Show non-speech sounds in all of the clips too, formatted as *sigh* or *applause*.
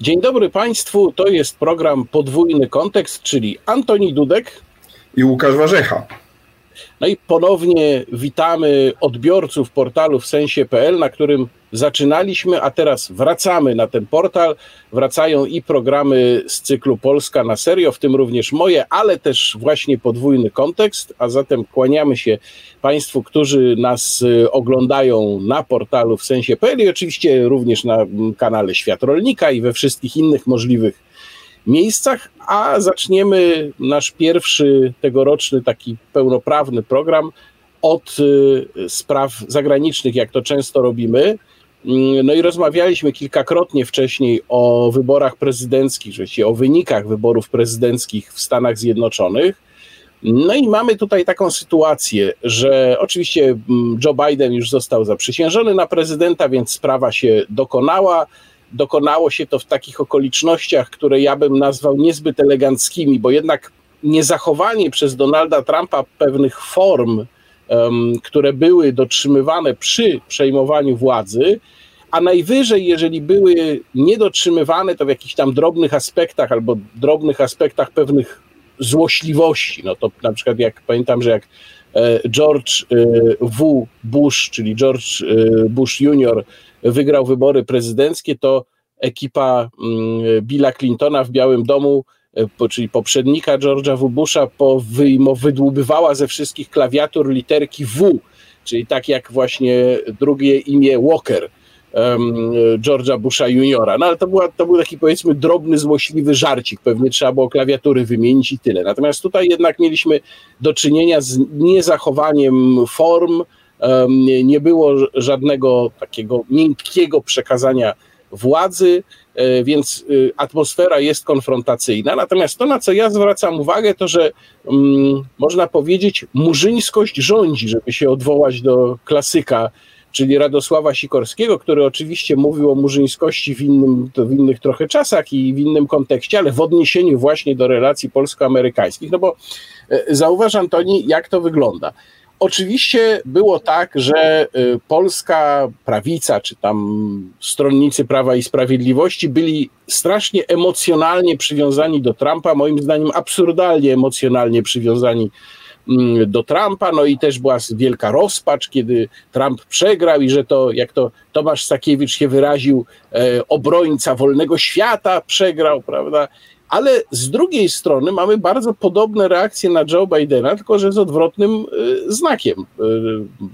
Dzień dobry Państwu, to jest program Podwójny Kontekst, czyli Antoni Dudek i Łukasz Warzecha. No i ponownie witamy odbiorców portalu w sensie.pl, na którym zaczynaliśmy, a teraz wracamy na ten portal. Wracają i programy z cyklu Polska na serio, w tym również moje, ale też właśnie podwójny kontekst. A zatem kłaniamy się Państwu, którzy nas y, oglądają na portalu w sensie.pl i oczywiście również na kanale Świat Rolnika i we wszystkich innych możliwych miejscach, a zaczniemy nasz pierwszy tegoroczny taki pełnoprawny program od y, spraw zagranicznych, jak to często robimy. Mm, no i rozmawialiśmy kilkakrotnie wcześniej o wyborach prezydenckich, rzeczywiście o wynikach wyborów prezydenckich w Stanach Zjednoczonych. No i mamy tutaj taką sytuację, że oczywiście mm, Joe Biden już został zaprzysiężony na prezydenta, więc sprawa się dokonała. Dokonało się to w takich okolicznościach, które ja bym nazwał niezbyt eleganckimi, bo jednak niezachowanie przez Donalda Trumpa pewnych form, um, które były dotrzymywane przy przejmowaniu władzy, a najwyżej, jeżeli były niedotrzymywane, to w jakichś tam drobnych aspektach albo drobnych aspektach pewnych złośliwości. No to na przykład jak pamiętam, że jak e, George e, W. Bush, czyli George e, Bush Jr., wygrał wybory prezydenckie, to ekipa mm, Billa Clintona w Białym Domu, czyli poprzednika George'a W. Busha, wydłubywała ze wszystkich klawiatur literki W, czyli tak jak właśnie drugie imię Walker. George'a Busha juniora. No ale to, była, to był taki powiedzmy drobny, złośliwy żarcik. Pewnie trzeba było klawiatury wymienić i tyle. Natomiast tutaj jednak mieliśmy do czynienia z niezachowaniem form, nie było żadnego takiego miękkiego przekazania władzy, e, więc y, atmosfera jest konfrontacyjna. Natomiast to, na co ja zwracam uwagę, to że um, można powiedzieć, murzyńskość rządzi, żeby się odwołać do klasyka czyli Radosława Sikorskiego, który oczywiście mówił o murzyńskości w, innym, w innych trochę czasach i w innym kontekście, ale w odniesieniu właśnie do relacji polsko-amerykańskich. No bo e, zauważ, Antoni, jak to wygląda. Oczywiście było tak, że e, polska prawica, czy tam stronnicy Prawa i Sprawiedliwości byli strasznie emocjonalnie przywiązani do Trumpa, moim zdaniem absurdalnie emocjonalnie przywiązani Mm, do Trumpa, no i też była wielka rozpacz, kiedy Trump przegrał i że to, jak to Tomasz Sakiewicz się wyraził, e, obrońca wolnego świata przegrał, prawda? Ale z drugiej strony mamy bardzo podobne reakcje na Joe Bidena, tylko że z odwrotnym e, znakiem. E,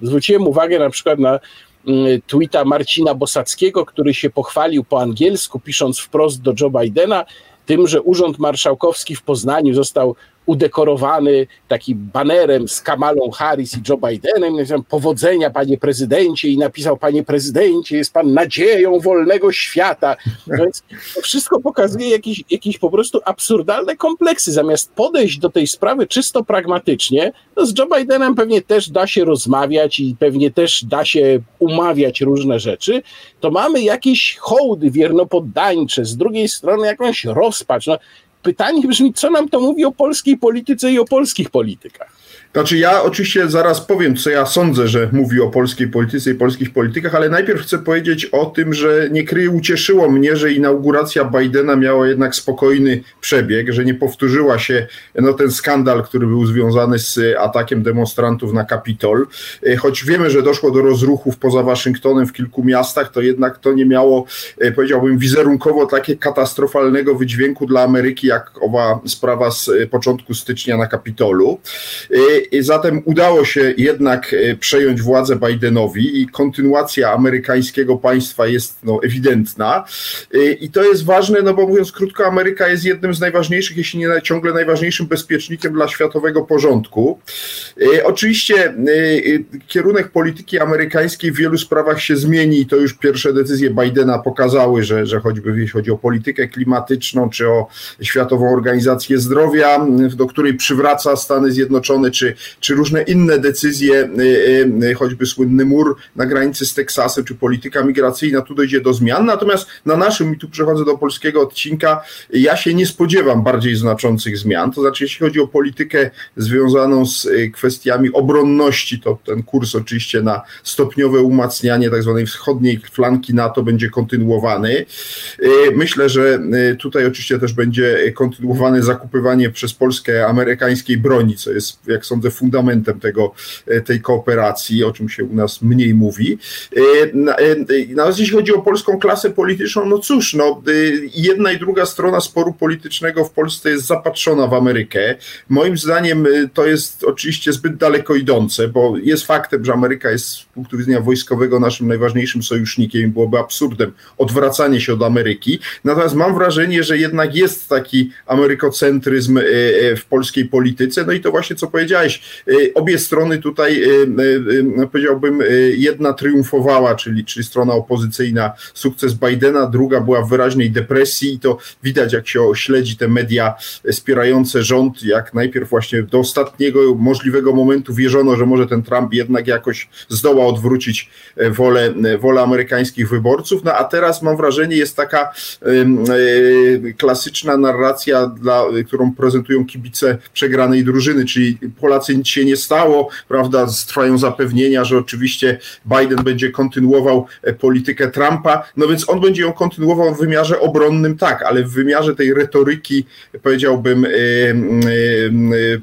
zwróciłem uwagę na przykład na mm, tweeta Marcina Bosackiego, który się pochwalił po angielsku, pisząc wprost do Joe Bidena, tym, że Urząd Marszałkowski w Poznaniu został udekorowany taki banerem z Kamalą Harris i Joe Bidenem, powodzenia panie prezydencie i napisał panie prezydencie, jest pan nadzieją wolnego świata. No *laughs* więc to wszystko pokazuje jakieś, jakieś po prostu absurdalne kompleksy. Zamiast podejść do tej sprawy czysto pragmatycznie, no z Joe Bidenem pewnie też da się rozmawiać i pewnie też da się umawiać różne rzeczy, to mamy jakieś hołdy wiernopoddańcze, z drugiej strony jakąś rozpacz. No, pytanie brzmi, co nam to mówi o polskiej polityce i o polskich politykach? Znaczy, ja oczywiście zaraz powiem, co ja sądzę, że mówi o polskiej polityce i polskich politykach, ale najpierw chcę powiedzieć o tym, że nie kryje, ucieszyło mnie, że inauguracja Bidena miała jednak spokojny przebieg, że nie powtórzyła się no, ten skandal, który był związany z atakiem demonstrantów na Kapitol. E, choć wiemy, że doszło do rozruchów poza Waszyngtonem w kilku miastach, to jednak to nie miało, e, powiedziałbym, wizerunkowo takie katastrofalnego wydźwięku dla Ameryki, jak owa sprawa z e, początku stycznia na Kapitolu. Zatem udało się jednak e, przejąć władzę Bidenowi i kontynuacja amerykańskiego państwa jest no, ewidentna. E, I to jest ważne, no bo mówiąc krótko, Ameryka jest jednym z najważniejszych, jeśli nie ciągle najważniejszym bezpiecznikiem dla światowego porządku. E, oczywiście kierunek polityki amerykańskiej w wielu sprawach się zmieni i to już pierwsze decyzje Bidena pokazały, że, że choćby jeśli chodzi o politykę klimatyczną czy o świat Światową Organizację Zdrowia, do której przywraca Stany Zjednoczone, czy, czy różne inne decyzje, choćby słynny mur na granicy z Teksasem, czy polityka migracyjna, tu dojdzie do zmian. Natomiast na naszym, i tu przechodzę do polskiego odcinka, ja się nie spodziewam bardziej znaczących zmian. To znaczy, jeśli chodzi o politykę związaną z kwestiami obronności, to ten kurs oczywiście na stopniowe umacnianie tak zwanej wschodniej flanki NATO będzie kontynuowany. Myślę, że tutaj oczywiście też będzie kontynuowane zakupywanie przez Polskę amerykańskiej broni, co jest, jak sądzę, fundamentem tego, tej kooperacji, o czym się u nas mniej mówi. Natomiast jeśli chodzi o polską klasę polityczną, no cóż, no, jedna i druga strona sporu politycznego w Polsce jest zapatrzona w Amerykę. Moim zdaniem to jest oczywiście zbyt daleko idące, bo jest faktem, że Ameryka jest z punktu widzenia wojskowego naszym najważniejszym sojusznikiem i byłoby absurdem odwracanie się od Ameryki. Natomiast mam wrażenie, że jednak jest taki amerykocentryzm e, e, w polskiej polityce. No i to właśnie co powiedziałeś, e, obie strony tutaj powiedziałbym, jedna triumfowała, czyli, czyli strona opozycyjna, sukces Bidena, druga była w wyraźnej depresji i to widać, jak się śledzi te media wspierające rząd, jak najpierw właśnie do ostatniego możliwego momentu wierzono, że może ten Trump jednak jakoś zdoła odwrócić wolę, wolę amerykańskich wyborców, no a teraz mam wrażenie jest taka klasyczna narracja, dla, którą prezentują kibice przegranej drużyny, czyli Polacy nic się nie stało, prawda, trwają zapewnienia, że oczywiście Biden będzie kontynuował e, politykę Trumpa, no więc on będzie ją kontynuował w wymiarze obronnym, tak, ale w wymiarze tej retoryki, powiedziałbym,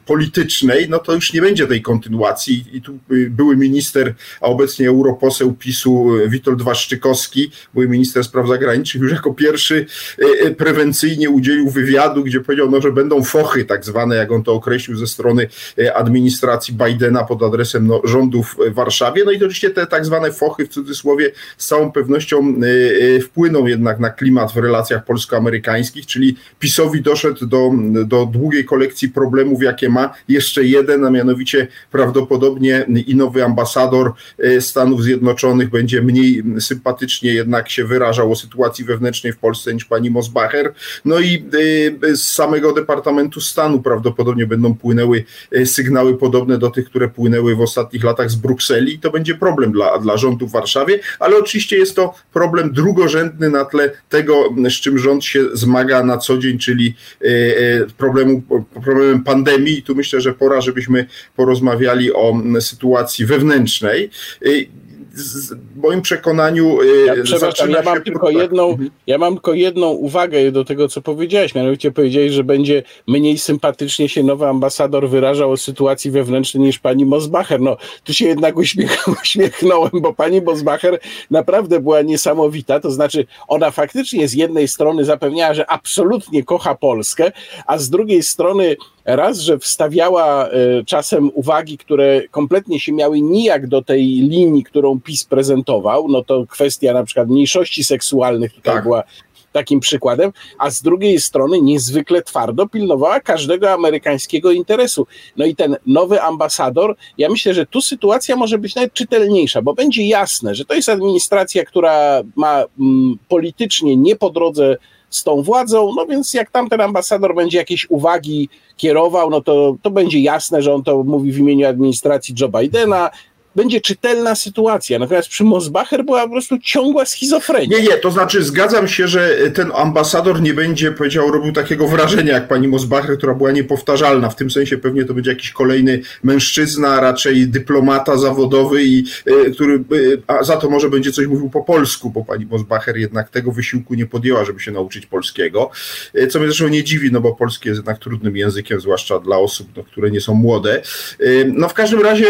politycznej, no to już nie będzie tej kontynuacji. I tu były minister, a obecnie europoseł PiSu Witold Waszczykowski, były minister spraw zagranicznych, już jako pierwszy e, e, prewencyjnie udzielił wywiadu, gdzie powiedział, no, że będą fochy tak zwane, jak on to określił ze strony e, administracji Bidena pod adresem no, rządów w Warszawie. No i to oczywiście te tak zwane fochy w cudzysłowie z całą pewnością wpłyną jednak na klimat w relacjach polsko-amerykańskich, czyli PiSowi doszedł do, do długiej kolekcji problemów, jakie ma jeszcze jeden, a mianowicie prawdopodobnie i nowy ambasador Stanów Zjednoczonych będzie mniej sympatycznie jednak się wyrażał o sytuacji wewnętrznej w Polsce niż pani Mosbacher. No i y, z samego Departamentu Stanu prawdopodobnie będą płynęły y, sygnały podobne do tych, które płynęły w ostatnich latach z Brukseli to będzie problem dla, dla rządu w Warszawie, ale oczywiście jest to problem drugorzędny na tle tego, z czym rząd się zmaga na co dzień, czyli y, problemu, problemem pandemii. I tu myślę, że pora, żebyśmy porozmawiali o sytuacji wewnętrznej w moim przekonaniu. Y, ja, przepraszam, ja mam, tylko jedną, mhm. ja mam tylko jedną uwagę do tego, co powiedziałeś. Mianowicie powiedziałeś, że będzie mniej sympatycznie się nowy ambasador wyrażał o sytuacji wewnętrznej niż pani Mosbacher. No, tu się jednak uśmiech, *laughs* uśmiechnąłem, bo pani Mosbacher naprawdę była niesamowita. To znaczy, ona faktycznie z jednej strony zapewniała, że absolutnie kocha Polskę, a z drugiej strony raz, że wstawiała y, czasem uwagi, które kompletnie się miały nijak do tej linii, którą PiS prezentował, no to kwestia na przykład mniejszości seksualnych tutaj tak. była takim przykładem, a z drugiej strony niezwykle twardo pilnowała każdego amerykańskiego interesu. No i ten nowy ambasador, ja myślę, że tu sytuacja może być nawet czytelniejsza, bo będzie jasne, że to jest administracja, która ma mm, politycznie nie po drodze z tą władzą, no więc jak tamten ambasador będzie jakieś uwagi kierował, no to, to będzie jasne, że on to mówi w imieniu administracji Joe Bidena, będzie czytelna sytuacja. Natomiast przy Mosbacher była po prostu ciągła schizofrenia. Nie, nie, to znaczy zgadzam się, że ten ambasador nie będzie, powiedział, robił takiego wrażenia jak pani Mosbacher, która była niepowtarzalna. W tym sensie pewnie to będzie jakiś kolejny mężczyzna, raczej dyplomata zawodowy, i y, który y, a za to może będzie coś mówił po polsku, bo pani Mosbacher jednak tego wysiłku nie podjęła, żeby się nauczyć polskiego. Y, co mnie zresztą nie dziwi, no bo polski jest jednak trudnym językiem, zwłaszcza dla osób, no, które nie są młode. No w każdym razie,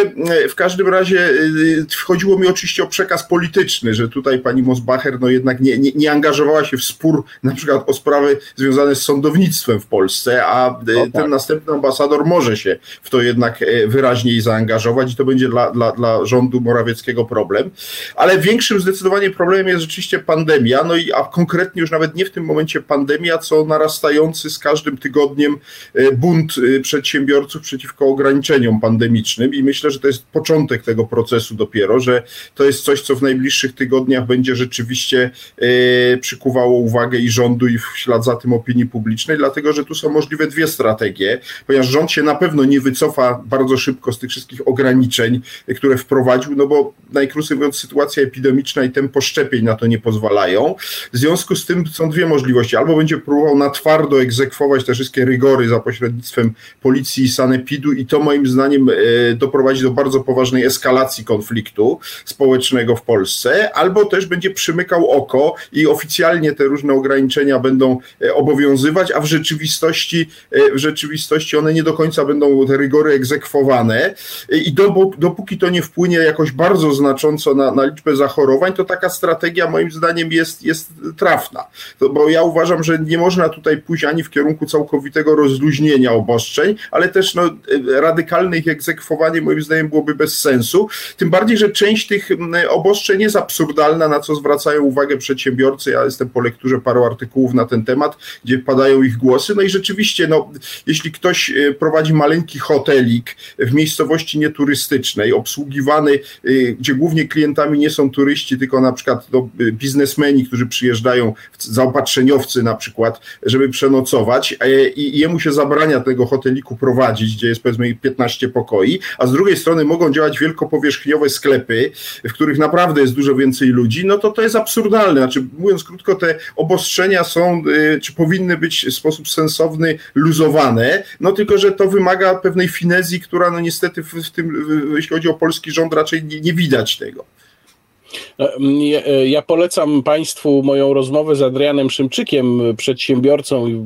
w każdym razie razie y, chodziło mi oczywiście o przekaz polityczny, że tutaj pani Mosbacher no jednak nie, nie, nie angażowała się w spór na przykład o sprawy związane z sądownictwem w Polsce, a y, no, ten tak. następny ambasador może się w to jednak e, wyraźniej zaangażować i to będzie dla, dla, dla rządu Morawieckiego problem. Ale większym zdecydowanie problemem jest rzeczywiście pandemia, no i a konkretnie już nawet nie w tym momencie pandemia, co narastający z każdym tygodniem bunt y, przedsiębiorców przeciwko ograniczeniom pandemicznym i myślę, że to jest początek tego tego procesu dopiero, że to jest coś, co w najbliższych tygodniach będzie rzeczywiście e, przykuwało uwagę i rządu i w ślad za tym opinii publicznej, dlatego że tu są możliwe dwie strategie, ponieważ rząd się na pewno nie wycofa bardzo szybko z tych wszystkich ograniczeń, które wprowadził, no bo najkrócej mówiąc sytuacja epidemiczna i tempo szczepień na to nie pozwalają. W związku z tym są dwie możliwości. Albo będzie próbował na twardo egzekwować te wszystkie rygory za pośrednictwem policji i sanepidu i to moim zdaniem e, doprowadzi do bardzo poważnej eskalacji konfliktu społecznego w Polsce, albo też będzie przymykał oko i oficjalnie te różne ograniczenia będą e, obowiązywać, a w rzeczywistości, e, w rzeczywistości one nie do końca będą te rygory egzekwowane i dopóki to nie wpłynie jakoś bardzo znacząco na, na liczbę zachorowań, to taka strategia moim zdaniem jest, jest trafna. To, bo ja uważam, że nie można tutaj pójść ani w kierunku całkowitego rozluźnienia obostrzeń, ale też no, radykalne ich egzekwowanie moim zdaniem byłoby bez sensu. Tym bardziej, że część tych obostrzeń jest absurdalna, na co zwracają uwagę przedsiębiorcy. Ja jestem po lekturze paru artykułów na ten temat, gdzie padają ich głosy. No i rzeczywiście, no, jeśli ktoś e, prowadzi maleńki hotelik w miejscowości nieturystycznej, obsługiwany, e, gdzie głównie klientami nie są turyści, tylko na przykład no, biznesmeni, którzy przyjeżdżają, zaopatrzeniowcy na przykład, żeby przenocować i jemu się zabrania tego hoteliku prowadzić, gdzie jest powiedzmy 15 pokoi, a z drugiej strony mogą działać wielkopowierzchniowe sklepy, w których naprawdę jest dużo więcej ludzi, no to to jest absurdalne. Znaczy, mówiąc krótko, te obostrzenia są, e, czy powinny być w sposób sensowny luzowane, no tylko, że to wymaga pewnej finezji, która no niestety w tym, jeśli chodzi o polski rząd, raczej nie, nie widać tego. No, e, ja polecam Państwu moją rozmowę z Adrianem Szymczykiem, przedsiębiorcą i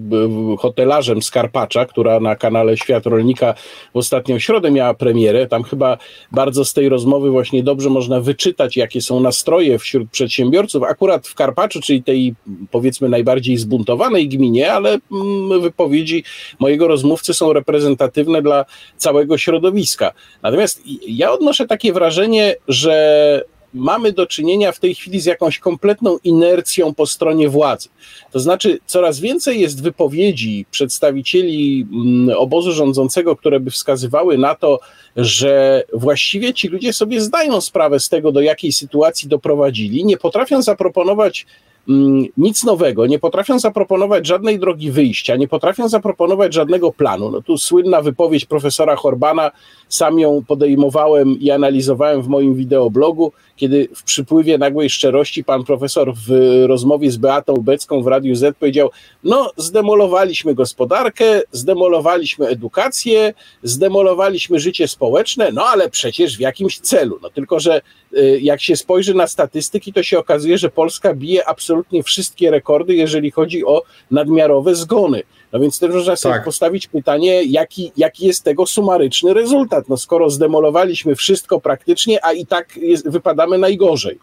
hotelarzem z Karpacza, która na kanale Świat Rolnika w ostatnią środę miała premierę. Tam chyba bardzo z tej rozmowy właśnie dobrze można wyczytać, jakie są nastroje wśród przedsiębiorców, akurat w Karpaczu, czyli tej powiedzmy najbardziej zbuntowanej gminie, ale wypowiedzi mojego rozmówcy są reprezentatywne dla całego środowiska. Natomiast ja odnoszę takie wrażenie, że mamy do czynienia w tej chwili z jakąś kompletną inercją po stronie władzy. To znaczy, coraz więcej jest wypowiedzi przedstawicieli mm, obozu rządzącego, które by wskazywały na to, że właściwie ci ludzie sobie zdają sprawę z tego, do jakiej sytuacji doprowadzili, nie potrafią zaproponować nic nowego, nie potrafią zaproponować żadnej drogi wyjścia, nie potrafią zaproponować żadnego planu. No tu słynna wypowiedź profesora Horbana, sam ją podejmowałem i analizowałem w moim wideoblogu, kiedy w przypływie nagłej szczerości pan profesor w rozmowie z Beatą Becką w Radiu Z powiedział, no zdemolowaliśmy gospodarkę, zdemolowaliśmy edukację, zdemolowaliśmy życie społeczne, no ale przecież w jakimś celu. No tylko, że y, jak się spojrzy na statystyki, to się okazuje, że Polska bije absolutnie wszystkie rekordy, jeżeli chodzi o nadmiarowe zgony. No więc też można sobie tak. postawić pytanie, jaki, jaki jest tego sumaryczny rezultat. No skoro zdemolowaliśmy wszystko praktycznie, a i tak jest, wypadamy najgorzej.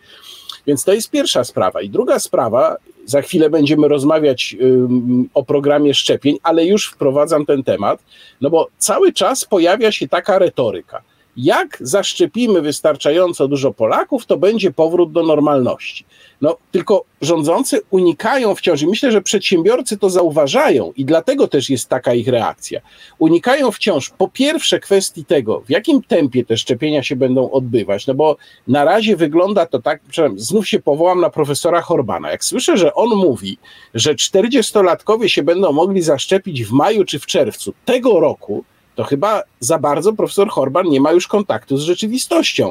Więc to jest pierwsza sprawa. I druga sprawa, za chwilę będziemy rozmawiać um, o programie szczepień, ale już wprowadzam ten temat, no bo cały czas pojawia się taka retoryka jak zaszczepimy wystarczająco dużo Polaków, to będzie powrót do normalności. No, tylko rządzący unikają wciąż, i myślę, że przedsiębiorcy to zauważają, i dlatego też jest taka ich reakcja. Unikają wciąż po pierwsze kwestii tego, w jakim tempie te szczepienia się będą odbywać, no bo na razie wygląda to tak, znów się powołam na profesora Horbana. Jak słyszę, że on mówi, że 40-latkowie się będą mogli zaszczepić w maju czy w czerwcu tego roku, to chyba za bardzo profesor Horban nie ma już kontaktu z rzeczywistością.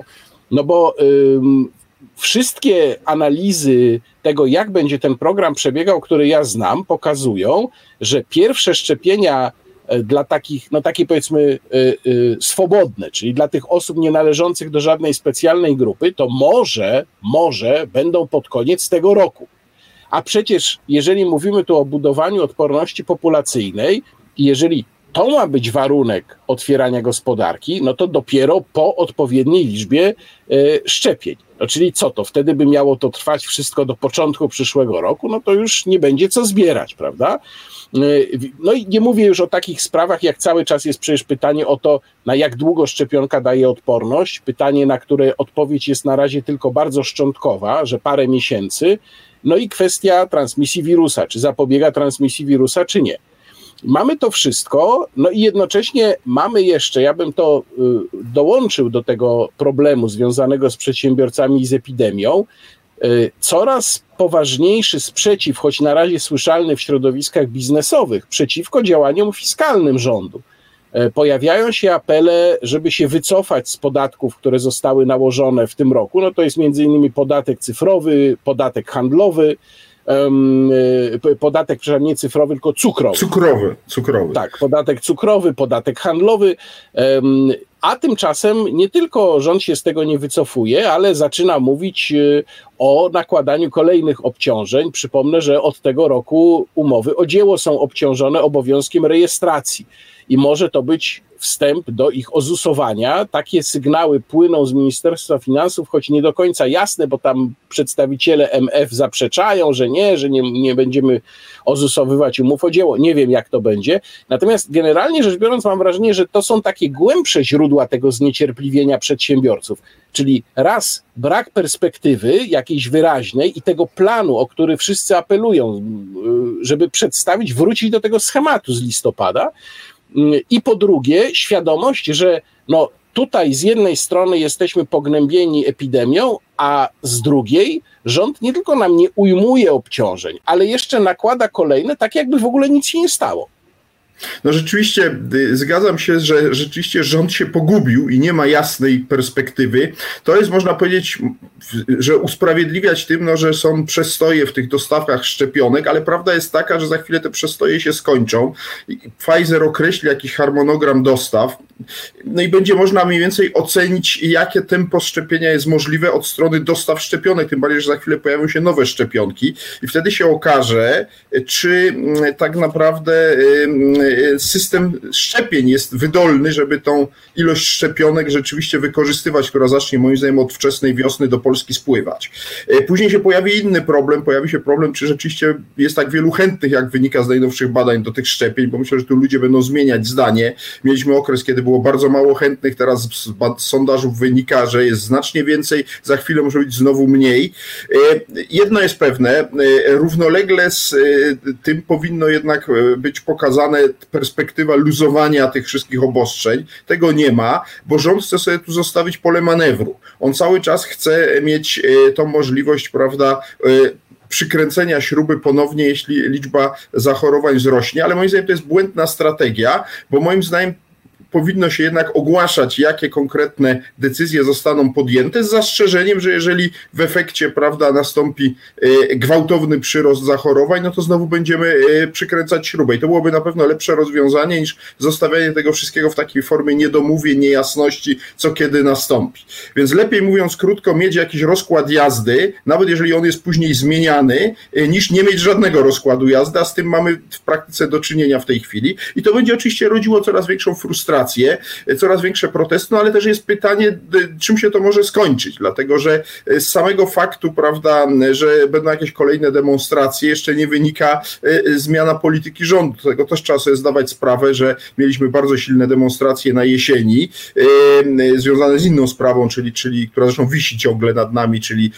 No bo ym, wszystkie analizy tego, jak będzie ten program przebiegał, który ja znam, pokazują, że pierwsze szczepienia e, dla takich, no takie powiedzmy y, y, swobodne, czyli dla tych osób nie należących do żadnej specjalnej grupy, to może, może będą pod koniec tego roku. A przecież, jeżeli mówimy tu o budowaniu odporności populacyjnej, jeżeli to ma być warunek otwierania gospodarki, no to dopiero po odpowiedniej liczbie y, szczepień. No czyli co to? Wtedy by miało to trwać wszystko do początku przyszłego roku, no to już nie będzie co zbierać, prawda? Y, no i nie mówię już o takich sprawach, jak cały czas jest przecież pytanie o to, na jak długo szczepionka daje odporność. Pytanie, na które odpowiedź jest na razie tylko bardzo szczątkowa, że parę miesięcy. No i kwestia transmisji wirusa, czy zapobiega transmisji wirusa, czy nie. Mamy to wszystko, no i jednocześnie mamy jeszcze, ja bym to y, dołączył do tego problemu związanego z przedsiębiorcami i z epidemią, y, coraz poważniejszy sprzeciw, choć na razie słyszalny w środowiskach biznesowych, przeciwko działaniom fiskalnym rządu. E, pojawiają się apele, żeby się wycofać z podatków, które zostały nałożone w tym roku. No to jest między innymi podatek cyfrowy, podatek handlowy, podatek, przepraszam, nie cyfrowy, tylko cukrowy. Cukrowy, cukrowy. Tak, podatek cukrowy, podatek handlowy. A tymczasem nie tylko rząd się z tego nie wycofuje, ale zaczyna mówić e, o nakładaniu kolejnych obciążeń. Przypomnę, że od tego roku umowy o dzieło są obciążone obowiązkiem rejestracji i może to być wstęp do ich ozusowania. Takie sygnały płyną z Ministerstwa Finansów, choć nie do końca jasne, bo tam przedstawiciele MF zaprzeczają, że nie, że nie, nie będziemy ozusowywać umów o dzieło. Nie wiem, jak to będzie. Natomiast generalnie rzecz biorąc, mam wrażenie, że to są takie głębsze źródła tego zniecierpliwienia przedsiębiorców. Czyli raz brak perspektywy jakiejś wyraźnej i tego planu, o który wszyscy apelują, żeby przedstawić, wrócić do tego schematu z listopada. I po drugie, świadomość, że no, tutaj z jednej strony jesteśmy pognębieni epidemią, a z drugiej rząd nie tylko nam nie ujmuje obciążeń, ale jeszcze nakłada kolejne, tak jakby w ogóle nic się nie stało. No rzeczywiście y, zgadzam się, że rzeczywiście rząd się pogubił i nie ma jasnej perspektywy. To jest można powiedzieć, że usprawiedliwiać tym, no, że są przestoje w tych dostawkach szczepionek, ale prawda jest taka, że za chwilę te przestoje się skończą. Pfizer określi jakiś harmonogram dostaw, no i będzie można mniej więcej ocenić, jakie tempo szczepienia jest możliwe od strony dostaw szczepionek, tym bardziej, że za chwilę pojawią się nowe szczepionki i wtedy się okaże, czy mm, tak naprawdę system szczepień jest wydolny, żeby tą ilość szczepionek rzeczywiście wykorzystywać, która zacznie moim zdaniem od wczesnej wiosny do Polski spływać. E, później się pojawi inny problem, pojawi się problem, czy rzeczywiście jest tak wielu chętnych, jak wynika z najnowszych badań do tych szczepień, bo myślę, że tu ludzie będą zmieniać zdanie. Mieliśmy okres, kiedy było bardzo mało chętnych, teraz z sondażów wynika, że jest znacznie więcej, za chwilę może być znowu mniej. E, jedno jest pewne, e, równolegle z tym powinno jednak być pokazane perspektywa luzowania tych wszystkich obostrzeń. Tego nie ma, bo rząd chce sobie tu zostawić pole manewru. On cały czas chce mieć e, tą możliwość, prawda, e, przykręcenia śruby ponownie, jeśli liczba zachorowań wzrośnie, ale moim zdaniem to jest błędna strategia, bo moim zdaniem powinno się jednak ogłaszać, jakie konkretne decyzje zostaną podjęte, z zastrzeżeniem, że jeżeli w efekcie prawda, nastąpi e, gwałtowny przyrost zachorowań, no to znowu będziemy e, przykręcać śrubę. I to byłoby na pewno lepsze rozwiązanie niż zostawianie tego wszystkiego w takiej formie niedomówień, niejasności, co kiedy nastąpi. Więc lepiej mówiąc krótko, mieć jakiś rozkład jazdy, nawet jeżeli on jest później zmieniany, e, niż nie mieć żadnego rozkładu jazdy, a z tym mamy w praktyce do czynienia w tej chwili. I to będzie oczywiście rodziło coraz większą frustrację coraz większe protesty, no ale też jest pytanie, czym się to może skończyć, dlatego że z samego faktu, prawda, że będą jakieś kolejne demonstracje, jeszcze nie wynika e, zmiana polityki rządu. Tego też trzeba sobie zdawać sprawę, że mieliśmy bardzo silne demonstracje na jesieni, e, związane z inną sprawą, czyli, czyli która zresztą wisi ciągle nad nami, czyli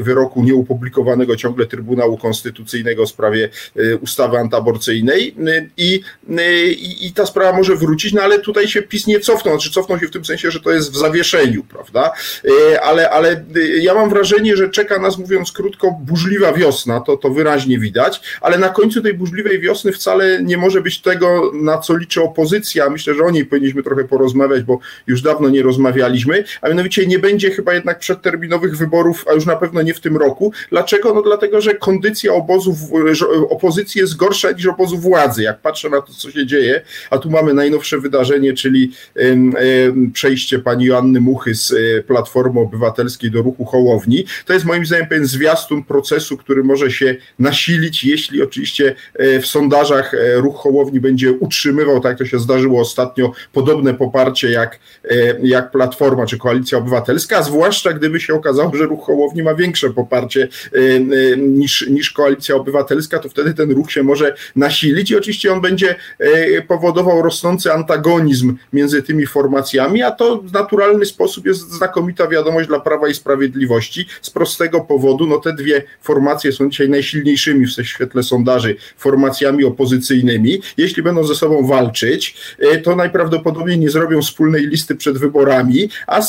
wyroku nieupublikowanego ciągle Trybunału Konstytucyjnego w sprawie e, ustawy antyaborcyjnej. I, i, i ta sprawa może wrócić, no ale tutaj się PiS nie cofnął, znaczy cofnął się w tym sensie, że to jest w zawieszeniu, prawda? E, ale, ale e, ja mam wrażenie, że czeka nas, mówiąc krótko, burzliwa wiosna, to, to wyraźnie widać, ale na końcu tej burzliwej wiosny wcale nie może być tego, na co liczy opozycja. Myślę, że o niej powinniśmy trochę porozmawiać, bo już dawno nie rozmawialiśmy, a mianowicie nie będzie chyba jednak przedterminowych wyborów, a już na pewno nie w tym roku. Dlaczego? No dlatego, że kondycja obozów, opozycji jest gorsza niż obozu władzy. Jak patrzę na to, co się dzieje, a tu mamy najnowsze wydarzenie, czyli przejście pani Joanny Muchy z e, Platformy Obywatelskiej do ruchu Hołowni. To jest moim zdaniem pewien zwiastun procesu, który może się nasilić, jeśli oczywiście e, w sondażach e, ruch Hołowni będzie utrzymywał, tak to się zdarzyło ostatnio, podobne poparcie jak, jak Platforma czy Koalicja Obywatelska, a zwłaszcza gdyby się okazało, że ruch Hołowni ma większe poparcie niż, niż Koalicja Obywatelska, to wtedy ten ruch się może nasilić i oczywiście on będzie powodował rosnący antagonizm antagonizm między tymi formacjami, a to w naturalny sposób jest znakomita wiadomość dla Prawa i Sprawiedliwości z prostego powodu, no te dwie formacje są dzisiaj najsilniejszymi w świetle sondaży formacjami opozycyjnymi. Jeśli będą ze sobą walczyć, e, to najprawdopodobniej nie zrobią wspólnej listy przed wyborami, a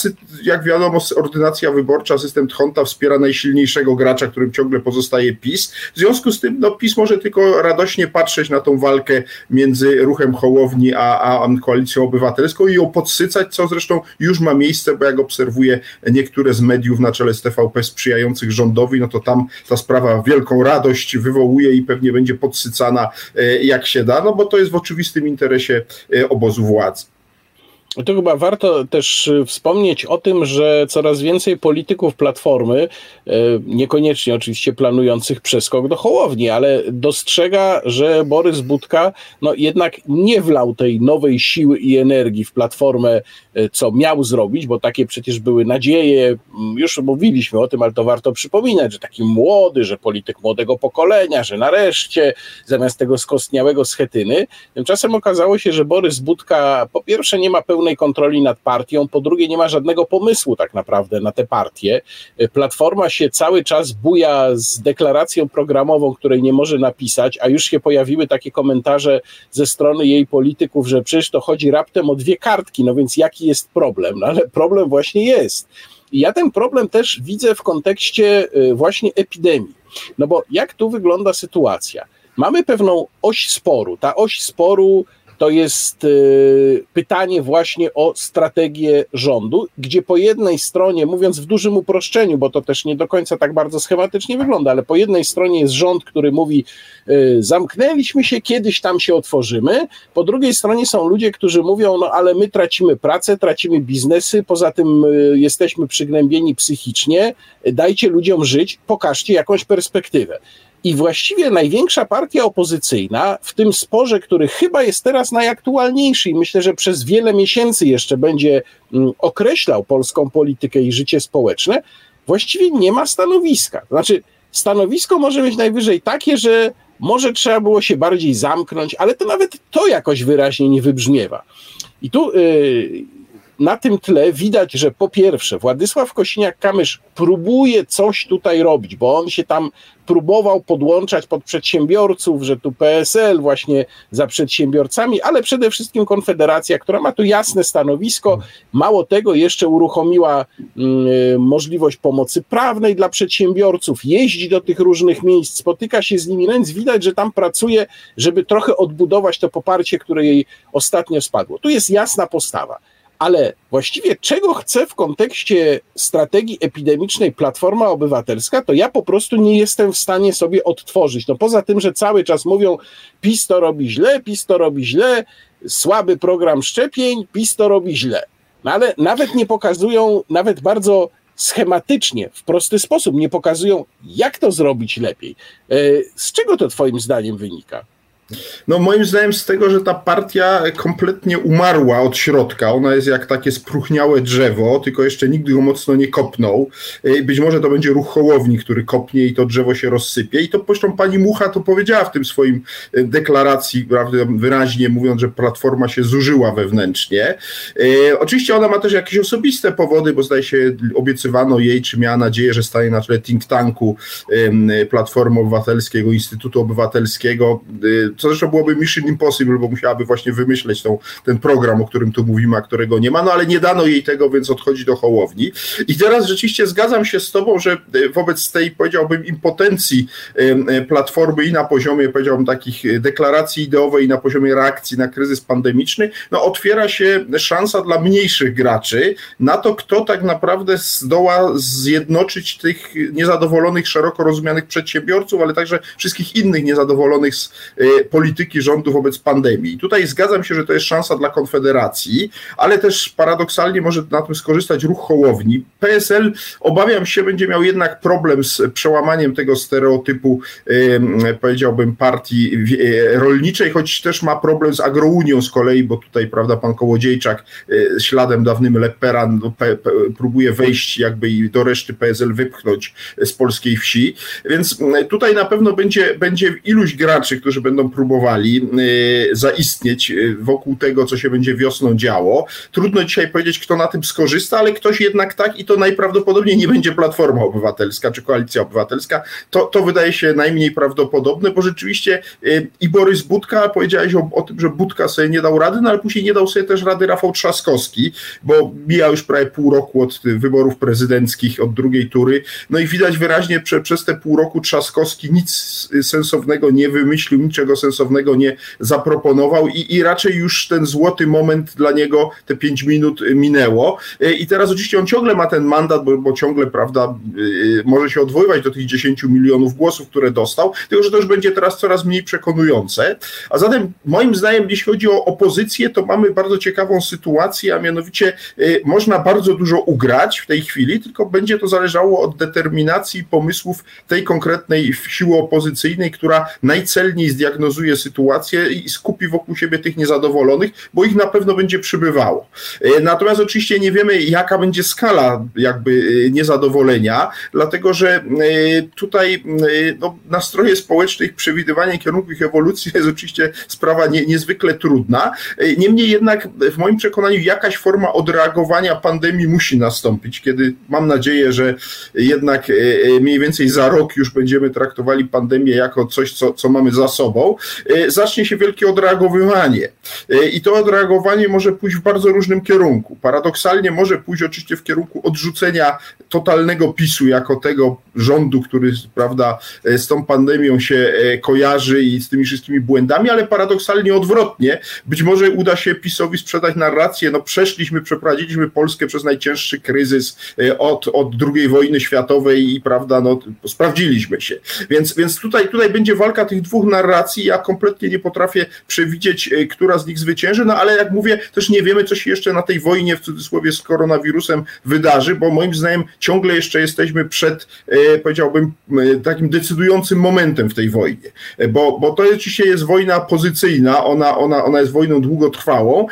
jak wiadomo, ordynacja wyborcza, system Tchonta wspiera najsilniejszego gracza, którym ciągle pozostaje PiS. W związku z tym no, PiS może tylko radośnie patrzeć na tą walkę między ruchem Hołowni a, a Koalicją Obywatelską i ją podsycać, co zresztą już ma miejsce, bo jak obserwuję niektóre z mediów na czele z TVP sprzyjających rządowi, no to tam ta sprawa wielką radość wywołuje i pewnie będzie podsycana e, jak się da, no bo to jest w oczywistym interesie e, obozu władzy. To chyba warto też y, wspomnieć o tym, że coraz więcej polityków Platformy, y, niekoniecznie oczywiście planujących przeskok do Hołowni, ale dostrzega, że Borys Budka no jednak nie wlał tej nowej siły i energii w Platformę, y, co miał zrobić, bo takie przecież były nadzieje, mm, już mówiliśmy o tym, ale to warto przypominać, że taki młody, że polityk młodego pokolenia, że nareszcie zamiast tego skostniałego schetyny. Tymczasem okazało się, że Borys Budka po pierwsze nie ma pełnej pełnej kontroli nad partią, po drugie nie ma żadnego pomysłu tak naprawdę na tę partię. Platforma się cały czas buja z deklaracją programową, której nie może napisać, a już się pojawiły takie komentarze ze strony jej polityków, że przecież to chodzi raptem o dwie kartki, no więc jaki jest problem? No ale problem właśnie jest. I ja ten problem też widzę w kontekście y, właśnie epidemii. No bo jak tu wygląda sytuacja? Mamy pewną oś sporu. Ta oś sporu to jest y, pytanie właśnie o strategię rządu, gdzie po jednej stronie, mówiąc w dużym uproszczeniu, bo to też nie do końca tak bardzo schematycznie wygląda, ale po jednej stronie jest rząd, który mówi, y, zamknęliśmy się, kiedyś tam się otworzymy, po drugiej stronie są ludzie, którzy mówią, no ale my tracimy pracę, tracimy biznesy, poza tym y, jesteśmy przygnębieni psychicznie, dajcie ludziom żyć, pokażcie jakąś perspektywę. I właściwie największa partia opozycyjna w tym sporze, który chyba jest teraz najaktualniejszy i myślę, że przez wiele miesięcy jeszcze będzie mm, określał polską politykę i życie społeczne, właściwie nie ma stanowiska. Znaczy, stanowisko może być najwyżej takie, że może trzeba było się bardziej zamknąć, ale to nawet to jakoś wyraźnie nie wybrzmiewa. I tu yy, na tym tle widać, że po pierwsze Władysław Kosiniak-Kamysz próbuje coś tutaj robić, bo on się tam próbował podłączać pod przedsiębiorców, że tu PSL właśnie za przedsiębiorcami, ale przede wszystkim Konfederacja, która ma tu jasne stanowisko. Mało tego, jeszcze uruchomiła y, możliwość pomocy prawnej dla przedsiębiorców, jeździ do tych różnych miejsc, spotyka się z nimi, no więc widać, że tam pracuje, żeby trochę odbudować to poparcie, które jej ostatnio spadło. Tu jest jasna postawa. Ale właściwie czego chce w kontekście strategii epidemicznej Platforma Obywatelska, to ja po prostu nie jestem w stanie sobie odtworzyć. No poza tym, że cały czas mówią, PiS to robi źle, PiS to robi źle, słaby program szczepień, PiS to robi źle. No ale nawet nie pokazują, nawet bardzo schematycznie, w prosty sposób nie pokazują, jak to zrobić lepiej. E, z czego to Twoim zdaniem wynika? No moim zdaniem z tego, że ta partia kompletnie umarła od środka. Ona jest jak takie spruchniałe drzewo, tylko jeszcze nigdy go mocno nie kopnął. E, być może to będzie ruch hołowni, który kopnie i to drzewo się rozsypie. I to zresztą pani Mucha to powiedziała w tym swoim e, deklaracji, prawda, wyraźnie mówiąc, że platforma się zużyła wewnętrznie. E, oczywiście ona ma też jakieś osobiste powody, bo zdaje się obiecywano jej, czy miała nadzieję, że stanie na czele think tanku Platformy Obywatelskiego, Instytutu Obywatelskiego co zresztą byłoby mission impossible, bo musiałaby właśnie wymyśleć tą, ten program, o którym tu mówimy, a którego nie ma, no ale nie dano jej tego, więc odchodzi do Hołowni. I teraz rzeczywiście zgadzam się z tobą, że e, wobec tej, powiedziałbym, impotencji e, Platformy i na poziomie, powiedziałbym, takich e, deklaracji ideowej i na poziomie reakcji na kryzys pandemiczny, no otwiera się szansa dla mniejszych graczy na to, kto tak naprawdę zdoła zjednoczyć tych niezadowolonych, szeroko rozumianych przedsiębiorców, ale także wszystkich innych niezadowolonych z polityki rządu wobec pandemii. Tutaj zgadzam się, że to jest szansa dla Konfederacji, ale też paradoksalnie może na tym skorzystać ruch Hołowni. PSL, obawiam się, będzie miał jednak problem z przełamaniem tego stereotypu, powiedziałbym, partii e, rolniczej, choć też ma problem z agrounią z kolei, bo tutaj, prawda, pan Kołodziejczak e, śladem dawnym Lepera no, próbuje wejść jakby i do reszty PSL wypchnąć z polskiej wsi, więc tutaj na pewno będzie, będzie iluś graczy, którzy będą próbowali zaistnieć wokół tego, co się będzie wiosną działo. Trudno dzisiaj powiedzieć, kto na tym skorzysta, ale ktoś jednak tak i to najprawdopodobniej nie będzie Platforma Obywatelska czy Koalicja Obywatelska. To, to wydaje się najmniej prawdopodobne, bo rzeczywiście i Borys Budka, powiedziałeś o, o tym, że Budka sobie nie dał rady, no ale później nie dał sobie też rady Rafał Trzaskowski, bo mija już prawie pół roku od wyborów prezydenckich, od drugiej tury, no i widać wyraźnie, że przez te pół roku Trzaskowski nic sensownego nie wymyślił, niczego sensownego nie zaproponował i, i raczej już ten złoty moment dla niego, te pięć minut minęło. I teraz oczywiście on ciągle ma ten mandat, bo, bo ciągle, prawda, y, może się odwoływać do tych 10 milionów głosów, które dostał, tylko że to już będzie teraz coraz mniej przekonujące, a zatem moim zdaniem, jeśli chodzi o opozycję, to mamy bardzo ciekawą sytuację, a mianowicie y, można bardzo dużo ugrać w tej chwili, tylko będzie to zależało od determinacji pomysłów tej konkretnej siły opozycyjnej, która najcelniej zdiagnozuje sytuację i skupi wokół siebie tych niezadowolonych, bo ich na pewno będzie przybywało. Y, natomiast oczywiście nie wiemy, jaka będzie skala jakby y, niezadowolenia, dlatego że tutaj no, nastroje społeczne, ich przewidywanie kierunku ich ewolucji jest oczywiście sprawa nie, niezwykle trudna. Niemniej jednak w moim przekonaniu jakaś forma odreagowania pandemii musi nastąpić, kiedy mam nadzieję, że jednak e, e, mniej więcej za rok już będziemy traktowali pandemię jako coś, co, co mamy za sobą, e, zacznie się wielkie odreagowywanie. I to odreagowanie może pójść w bardzo różnym kierunku. Paradoksalnie może pójść oczywiście w kierunku odrzucenia totalnego PiSu jako tego rządu, który prawda, z tą pandemią się kojarzy i z tymi wszystkimi błędami, ale paradoksalnie odwrotnie. Być może uda się PiSowi sprzedać narrację, no przeszliśmy, przeprowadziliśmy Polskę przez najcięższy kryzys e, od, od II wojny światowej i prawda, no sprawdziliśmy się. Więc, więc tutaj, tutaj będzie walka tych dwóch narracji. Ja kompletnie nie potrafię przewidzieć, e, która z nich zwycięży, no ale jak mówię, też nie wiemy, co się jeszcze na tej wojnie w cudzysłowie z koronawirusem wydarzy, bo moim zdaniem ciągle jeszcze jesteśmy przed, e, powiedziałbym, takim decydującym momentem w tej wojnie, bo, bo to dzisiaj jest wojna pozycyjna, ona, ona, ona jest wojną długotrwałą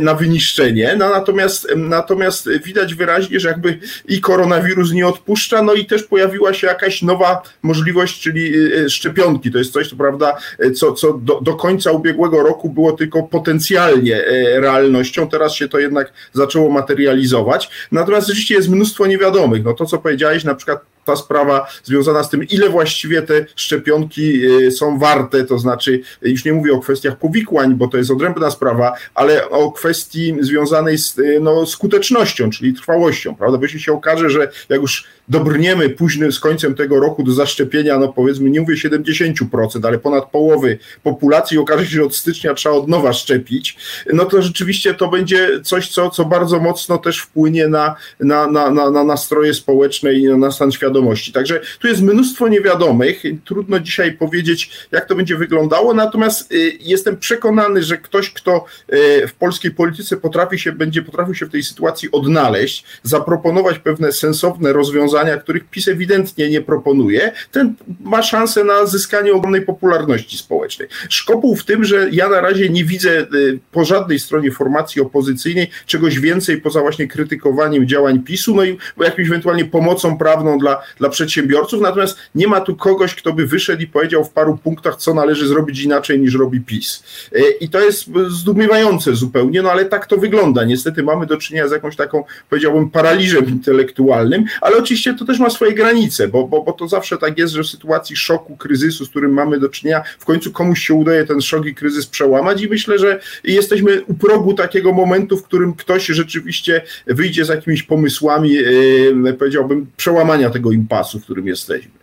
na wyniszczenie, no, natomiast, natomiast widać wyraźnie, że jakby i koronawirus nie odpuszcza, no i też pojawiła się jakaś nowa możliwość, czyli e, szczepionki. To jest coś, to prawda, e, co, co do, do końca ubiegłego roku było tylko potencjalnie e, realnością, teraz się to jednak zaczęło materializować. Natomiast oczywiście jest mnóstwo niewiadomych. No to, co powiedziałeś, na przykład ta sprawa związana z tym, ile właściwie te szczepionki są warte, to znaczy, już nie mówię o kwestiach powikłań, bo to jest odrębna sprawa, ale o kwestii związanej z no, skutecznością, czyli trwałością, prawda? Bo jeśli się okaże, że jak już dobrniemy późnym z końcem tego roku do zaszczepienia, no powiedzmy, nie mówię 70%, ale ponad połowy populacji okaże się, że od stycznia trzeba od nowa szczepić, no to rzeczywiście to będzie coś, co, co bardzo mocno też wpłynie na, na, na, na, na nastroje społeczne i na stan świadomości. Także tu jest mnóstwo niewiadomych, trudno dzisiaj powiedzieć, jak to będzie wyglądało, natomiast y, jestem przekonany, że ktoś, kto y, w polskiej polityce potrafi się, będzie potrafił się w tej sytuacji odnaleźć, zaproponować pewne sensowne rozwiązania, rozwiązania, których PiS ewidentnie nie proponuje, ten ma szansę na zyskanie ogromnej popularności społecznej. Szkopuł w tym, że ja na razie nie widzę y, po żadnej stronie formacji opozycyjnej czegoś więcej poza właśnie krytykowaniem działań PiSu, no i jakimś ewentualnie pomocą prawną dla, dla przedsiębiorców, natomiast nie ma tu kogoś, kto by wyszedł i powiedział w paru punktach, co należy zrobić inaczej niż robi PiS. Y, I to jest zdumiewające zupełnie, no ale tak to wygląda. Niestety mamy do czynienia z jakąś taką, powiedziałbym, paraliżem intelektualnym, ale oczywiście to też ma swoje granice, bo, bo, bo to zawsze tak jest, że w sytuacji szoku, kryzysu, z którym mamy do czynienia, w końcu komuś się udaje ten szok i kryzys przełamać i myślę, że jesteśmy u progu takiego momentu, w którym ktoś rzeczywiście wyjdzie z jakimiś pomysłami, yy, powiedziałbym, przełamania tego impasu, w którym jesteśmy.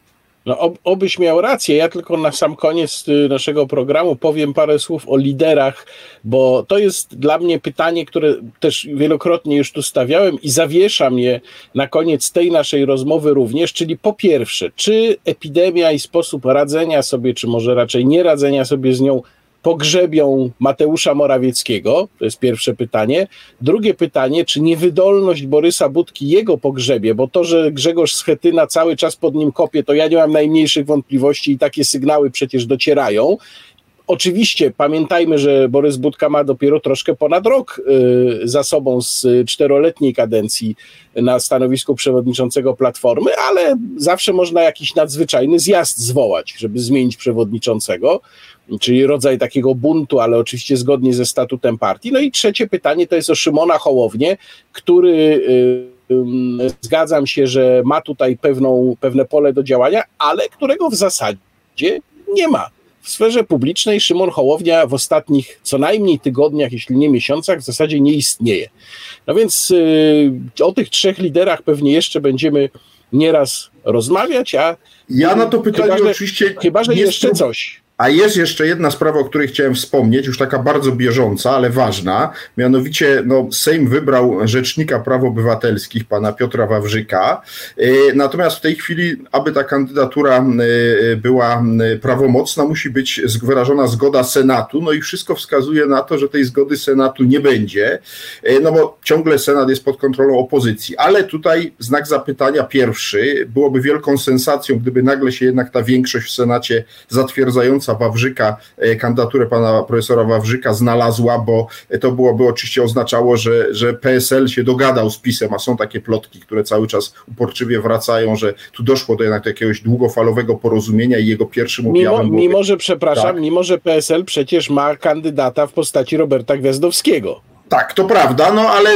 No, ob, obyś miał rację. Ja tylko na sam koniec y, naszego programu powiem parę słów o liderach, bo to jest dla mnie pytanie, które też wielokrotnie już tu stawiałem i zawieszam je na koniec tej naszej rozmowy również. Czyli po pierwsze, czy epidemia i sposób radzenia sobie, czy może raczej nie radzenia sobie z nią pogrzebią Mateusza Morawieckiego? To jest pierwsze pytanie. Drugie pytanie, czy niewydolność Borysa Budki jego pogrzebie, bo to, że Grzegorz Schetyna cały czas pod nim kopie, to ja nie mam najmniejszych wątpliwości i takie sygnały przecież docierają. Oczywiście pamiętajmy, że Borys Budka ma dopiero troszkę ponad rok za sobą z czteroletniej kadencji na stanowisku przewodniczącego Platformy, ale zawsze można jakiś nadzwyczajny zjazd zwołać, żeby zmienić przewodniczącego, czyli rodzaj takiego buntu, ale oczywiście zgodnie ze statutem partii. No i trzecie pytanie to jest o Szymona Hołownię, który zgadzam się, że ma tutaj pewną, pewne pole do działania, ale którego w zasadzie nie ma. W sferze publicznej Szymon Hołownia w ostatnich co najmniej tygodniach, jeśli nie miesiącach, w zasadzie nie istnieje. No więc y, o tych trzech liderach pewnie jeszcze będziemy nieraz rozmawiać, a. Ja na to pytanie chyba, że, oczywiście. Chyba, że jeszcze coś. A jest jeszcze jedna sprawa, o której chciałem wspomnieć, już taka bardzo bieżąca, ale ważna. Mianowicie no, Sejm wybrał rzecznika praw obywatelskich, pana Piotra Wawrzyka. E, natomiast w tej chwili, aby ta kandydatura e, była prawomocna, musi być wyrażona zgoda Senatu. No i wszystko wskazuje na to, że tej zgody Senatu nie będzie, no bo ciągle Senat jest pod kontrolą opozycji. Ale tutaj znak zapytania pierwszy. Byłoby wielką sensacją, gdyby nagle się jednak ta większość w Senacie zatwierdzająca Wawrzyka, e, kandydaturę pana profesora Wawrzyka znalazła, bo to byłoby oczywiście oznaczało, że, że PSL się dogadał z PiSem, a są takie plotki, które cały czas uporczywie wracają, że tu doszło do jednak jakiegoś długofalowego porozumienia i jego pierwszym objawem... Mimo, mimo że, przepraszam, tak. mimo że PSL przecież ma kandydata w postaci Roberta Gwiazdowskiego. Tak, to prawda, no ale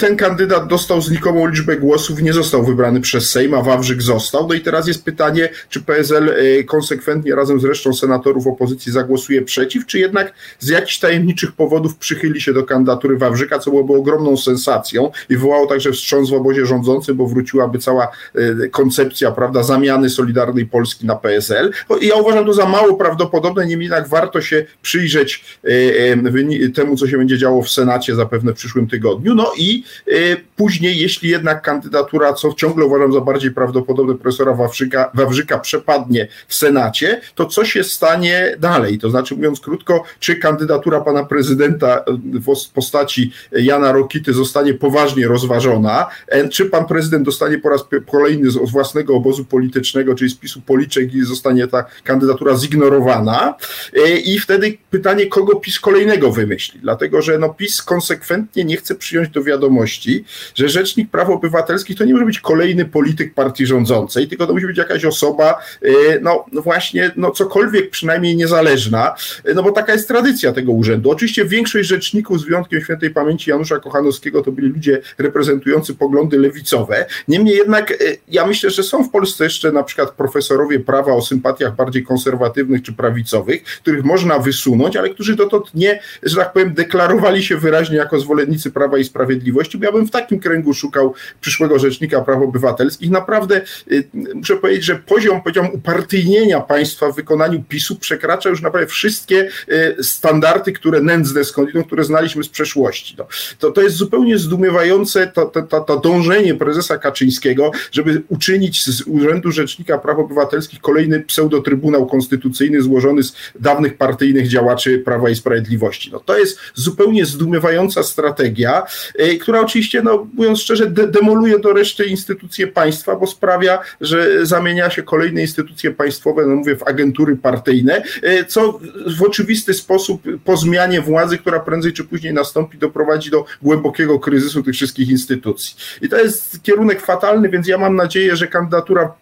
ten kandydat dostał znikomą liczbę głosów, nie został wybrany przez Sejm, a Wawrzyk został. No i teraz jest pytanie, czy PSL e, konsekwentnie razem z resztą senatorów opozycji zagłosuje przeciw, czy jednak z jakichś tajemniczych powodów przychyli się do kandydatury Wawrzyka, co byłoby ogromną sensacją i wywołało także wstrząs w obozie rządzącym, bo wróciłaby cała e, koncepcja, prawda, zamiany Solidarnej Polski na PSL. I ja uważam to za mało prawdopodobne, niemniej jednak warto się przyjrzeć e, temu, co się będzie działo w Senacie Senacie zapewne w przyszłym tygodniu. No i y, później, jeśli jednak kandydatura, co ciągle uważam za bardziej prawdopodobne, profesora Wawrzyka, Wawrzyka przepadnie w Senacie, to co się stanie dalej? To znaczy, mówiąc krótko, czy kandydatura pana prezydenta y, w postaci Jana Rokity zostanie poważnie rozważona, e, czy pan prezydent dostanie po raz kolejny z własnego obozu politycznego, czyli z PiSu policzek i zostanie ta kandydatura zignorowana. E, I wtedy pytanie, kogo PiS kolejnego wymyśli, dlatego że no PiS konsekwentnie nie chce przyjąć do wiadomości, że Rzecznik Praw Obywatelskich to nie może być kolejny polityk partii rządzącej, tylko to musi być jakaś osoba, y, no, no właśnie, no cokolwiek przynajmniej niezależna, y, no bo taka jest tradycja tego urzędu. Oczywiście większość rzeczników, z wyjątkiem świętej pamięci Janusza Kochanowskiego, to byli ludzie reprezentujący poglądy lewicowe. Niemniej jednak y, ja myślę, że są w Polsce jeszcze na przykład profesorowie prawa o sympatiach bardziej konserwatywnych czy prawicowych, których można wysunąć, ale którzy dotąd nie, że tak powiem, deklarowali się wyraźnie wyraźnie jako zwolennicy Prawa i Sprawiedliwości, bo ja bym w takim kręgu szukał przyszłego Rzecznika Praw Obywatelskich. Naprawdę y, muszę powiedzieć, że poziom, poziom upartyjnienia państwa w wykonaniu PiSu przekracza już naprawdę wszystkie y, standardy, które nędzne skądinąd, które znaliśmy z przeszłości. No, to, to jest zupełnie zdumiewające to, to, to, to dążenie prezesa Kaczyńskiego, żeby uczynić z Urzędu Rzecznika Praw Obywatelskich kolejny pseudotrybunał konstytucyjny złożony z dawnych partyjnych działaczy Prawa i Sprawiedliwości. No, to jest zupełnie zdumiewające strategia, y, która oczywiście, no, mówiąc szczerze, de demoluje do reszty instytucje państwa, bo sprawia, że zamienia się kolejne instytucje państwowe, no mówię, w agentury partyjne, y, co w oczywisty sposób po zmianie władzy, która prędzej czy później nastąpi, doprowadzi do głębokiego kryzysu tych wszystkich instytucji. I to jest kierunek fatalny, więc ja mam nadzieję, że kandydatura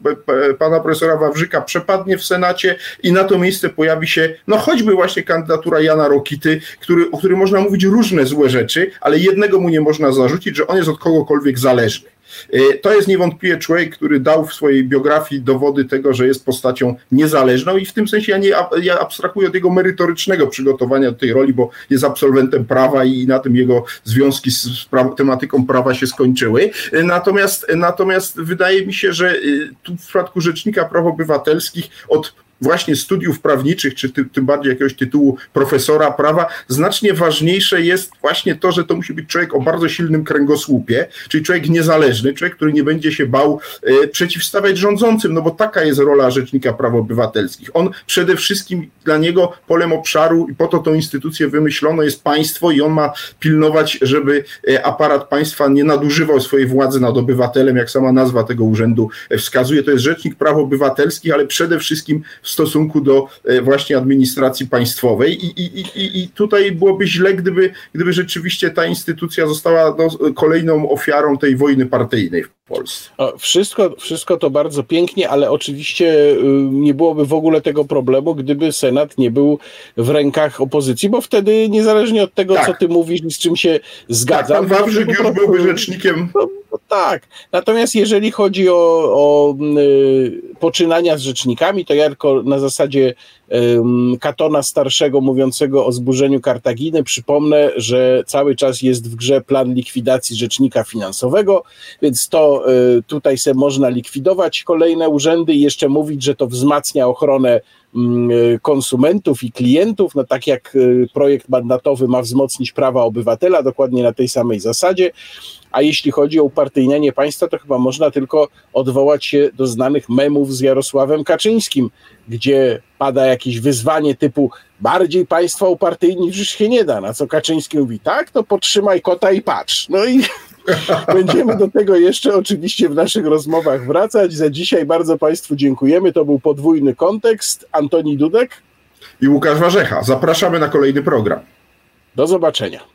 pana profesora Wawrzyka przepadnie w Senacie i na to miejsce pojawi się, no choćby właśnie kandydatura Jana Rokity, który, o którym można mówić różne złe rzeczy, ale jednego mu nie można zarzucić, że on jest od kogokolwiek zależny. Y, to jest niewątpliwie człowiek, który dał w swojej biografii dowody tego, że jest postacią niezależną i w tym sensie ja, nie, ja abstrahuję od jego merytorycznego przygotowania do tej roli, bo jest absolwentem prawa i na tym jego związki z pra tematyką prawa się skończyły. Y, natomiast, natomiast wydaje mi się, że tu w przypadku Rzecznika Praw Obywatelskich od właśnie studiów prawniczych, czy ty, tym bardziej jakiegoś tytułu profesora prawa, znacznie ważniejsze jest właśnie to, że to musi być człowiek o bardzo silnym kręgosłupie, czyli człowiek niezależny, człowiek, który nie będzie się bał e, przeciwstawiać rządzącym, no bo taka jest rola Rzecznika Praw Obywatelskich. On przede wszystkim dla niego polem obszaru i po to tą instytucję wymyślono jest państwo i on ma pilnować, żeby e, aparat państwa nie nadużywał swojej władzy nad obywatelem, jak sama nazwa tego urzędu e, wskazuje. To jest Rzecznik Praw Obywatelskich, ale przede wszystkim w stosunku do właśnie administracji państwowej i, i, i, i tutaj byłoby źle, gdyby, gdyby rzeczywiście ta instytucja została no, kolejną ofiarą tej wojny partyjnej w Polsce. Wszystko, wszystko to bardzo pięknie, ale oczywiście y, nie byłoby w ogóle tego problemu, gdyby Senat nie był w rękach opozycji, bo wtedy niezależnie od tego, tak. co ty mówisz i z czym się zgadzam. Tak, pan Wawrzyk już byłby rzecznikiem. No tak. Natomiast jeżeli chodzi o, o y, poczynania z rzecznikami, to ja tylko na zasadzie Katona Starszego mówiącego o zburzeniu Kartaginy. Przypomnę, że cały czas jest w grze plan likwidacji rzecznika finansowego, więc to e, tutaj se można likwidować kolejne urzędy i jeszcze mówić, że to wzmacnia ochronę mm, e, konsumentów i klientów, no tak jak projekt mandatowy ma wzmocnić prawa obywatela, dokładnie na tej samej zasadzie. A jeśli chodzi o upartyjnianie państwa, to chyba można tylko odwołać się do znanych memów z Jarosławem Kaczyńskim, gdzie pada jakieś wyzwanie typu bardziej państwa upartyjnić już się nie da, na co Kaczyński mówi, tak, to podtrzymaj kota i patrz. No i *laughs* będziemy do tego jeszcze oczywiście w naszych rozmowach wracać. Za dzisiaj bardzo Państwu dziękujemy. To był podwójny kontekst. Antoni Dudek i Łukasz Warzecha. Zapraszamy na kolejny program. Do zobaczenia.